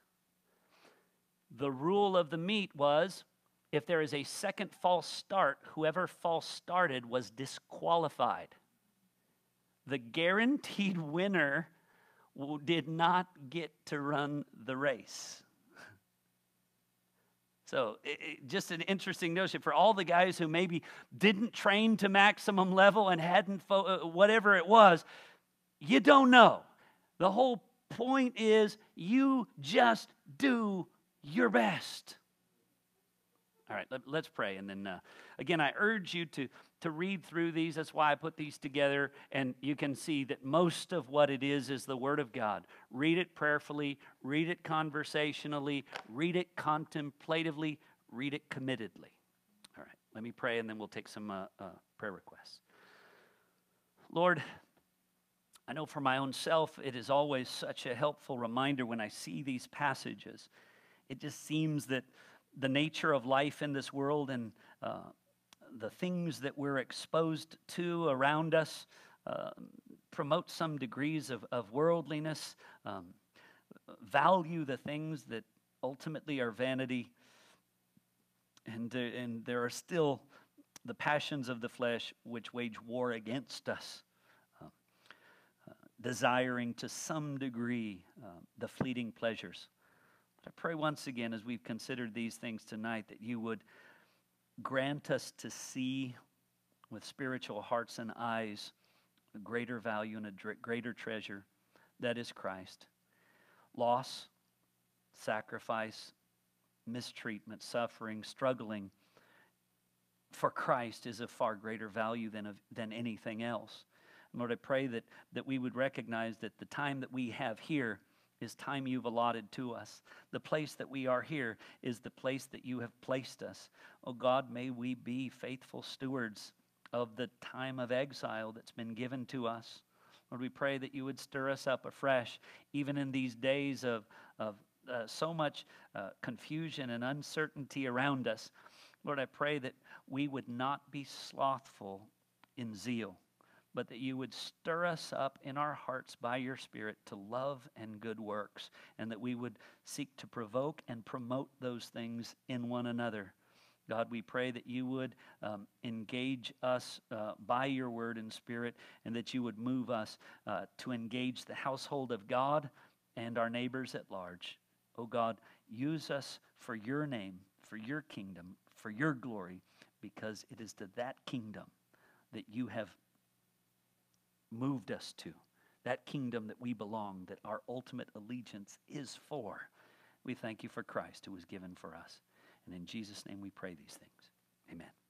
The rule of the meet was if there is a second false start, whoever false started was disqualified. The guaranteed winner did not get to run the race. So, it, it, just an interesting notion for all the guys who maybe didn't train to maximum level and hadn't, fo- uh, whatever it was, you don't know. The whole point is you just do your best. All right, let, us pray. And then, uh, again, I urge you to, to read through these. That's why I put these together. And you can see that most of what it is is the Word of God. Read it prayerfully, read it conversationally, read it contemplatively, read it committedly. All right, let me pray, and then we'll take some uh, uh, prayer requests. Lord, I know for my own self, it is always such a helpful reminder when I see these passages. It just seems that the nature of life in this world and uh, the things that we're exposed to around us uh, promote some degrees of, of worldliness, um, value the things that ultimately are vanity. And, uh, and there are still the passions of the flesh which wage war against us, uh, uh, desiring to some degree uh, the fleeting pleasures But I pray once again as we've considered these things tonight that you would grant us to see with spiritual hearts and eyes a greater value and a greater treasure that is Christ. Loss, sacrifice, mistreatment, suffering, struggling for Christ is of far greater value than, of, than anything else. Lord, I pray that, that we would recognize that the time that we have here is time you've allotted to us. The place that we are here is the place that you have placed us. Oh God, may we be faithful stewards of the time of exile that's been given to us. Lord, we pray that you would stir us up afresh, even in these days of, of uh, so much uh, confusion and uncertainty around us. Lord, I pray that we would not be slothful in zeal but that you would stir us up in our hearts by your Spirit to love and good works, and that we would seek to provoke and promote those things in one another. God, we pray that you would um, engage us uh, by your word and spirit, and that you would move us uh, to engage the household of God and our neighbors at large. Oh God, use us for your name, for your kingdom, for your glory, because it is to that kingdom that you have moved us to, that kingdom that we belong, that our ultimate allegiance is for. We thank you for Christ who was given for us. And in Jesus' name we pray these things. Amen.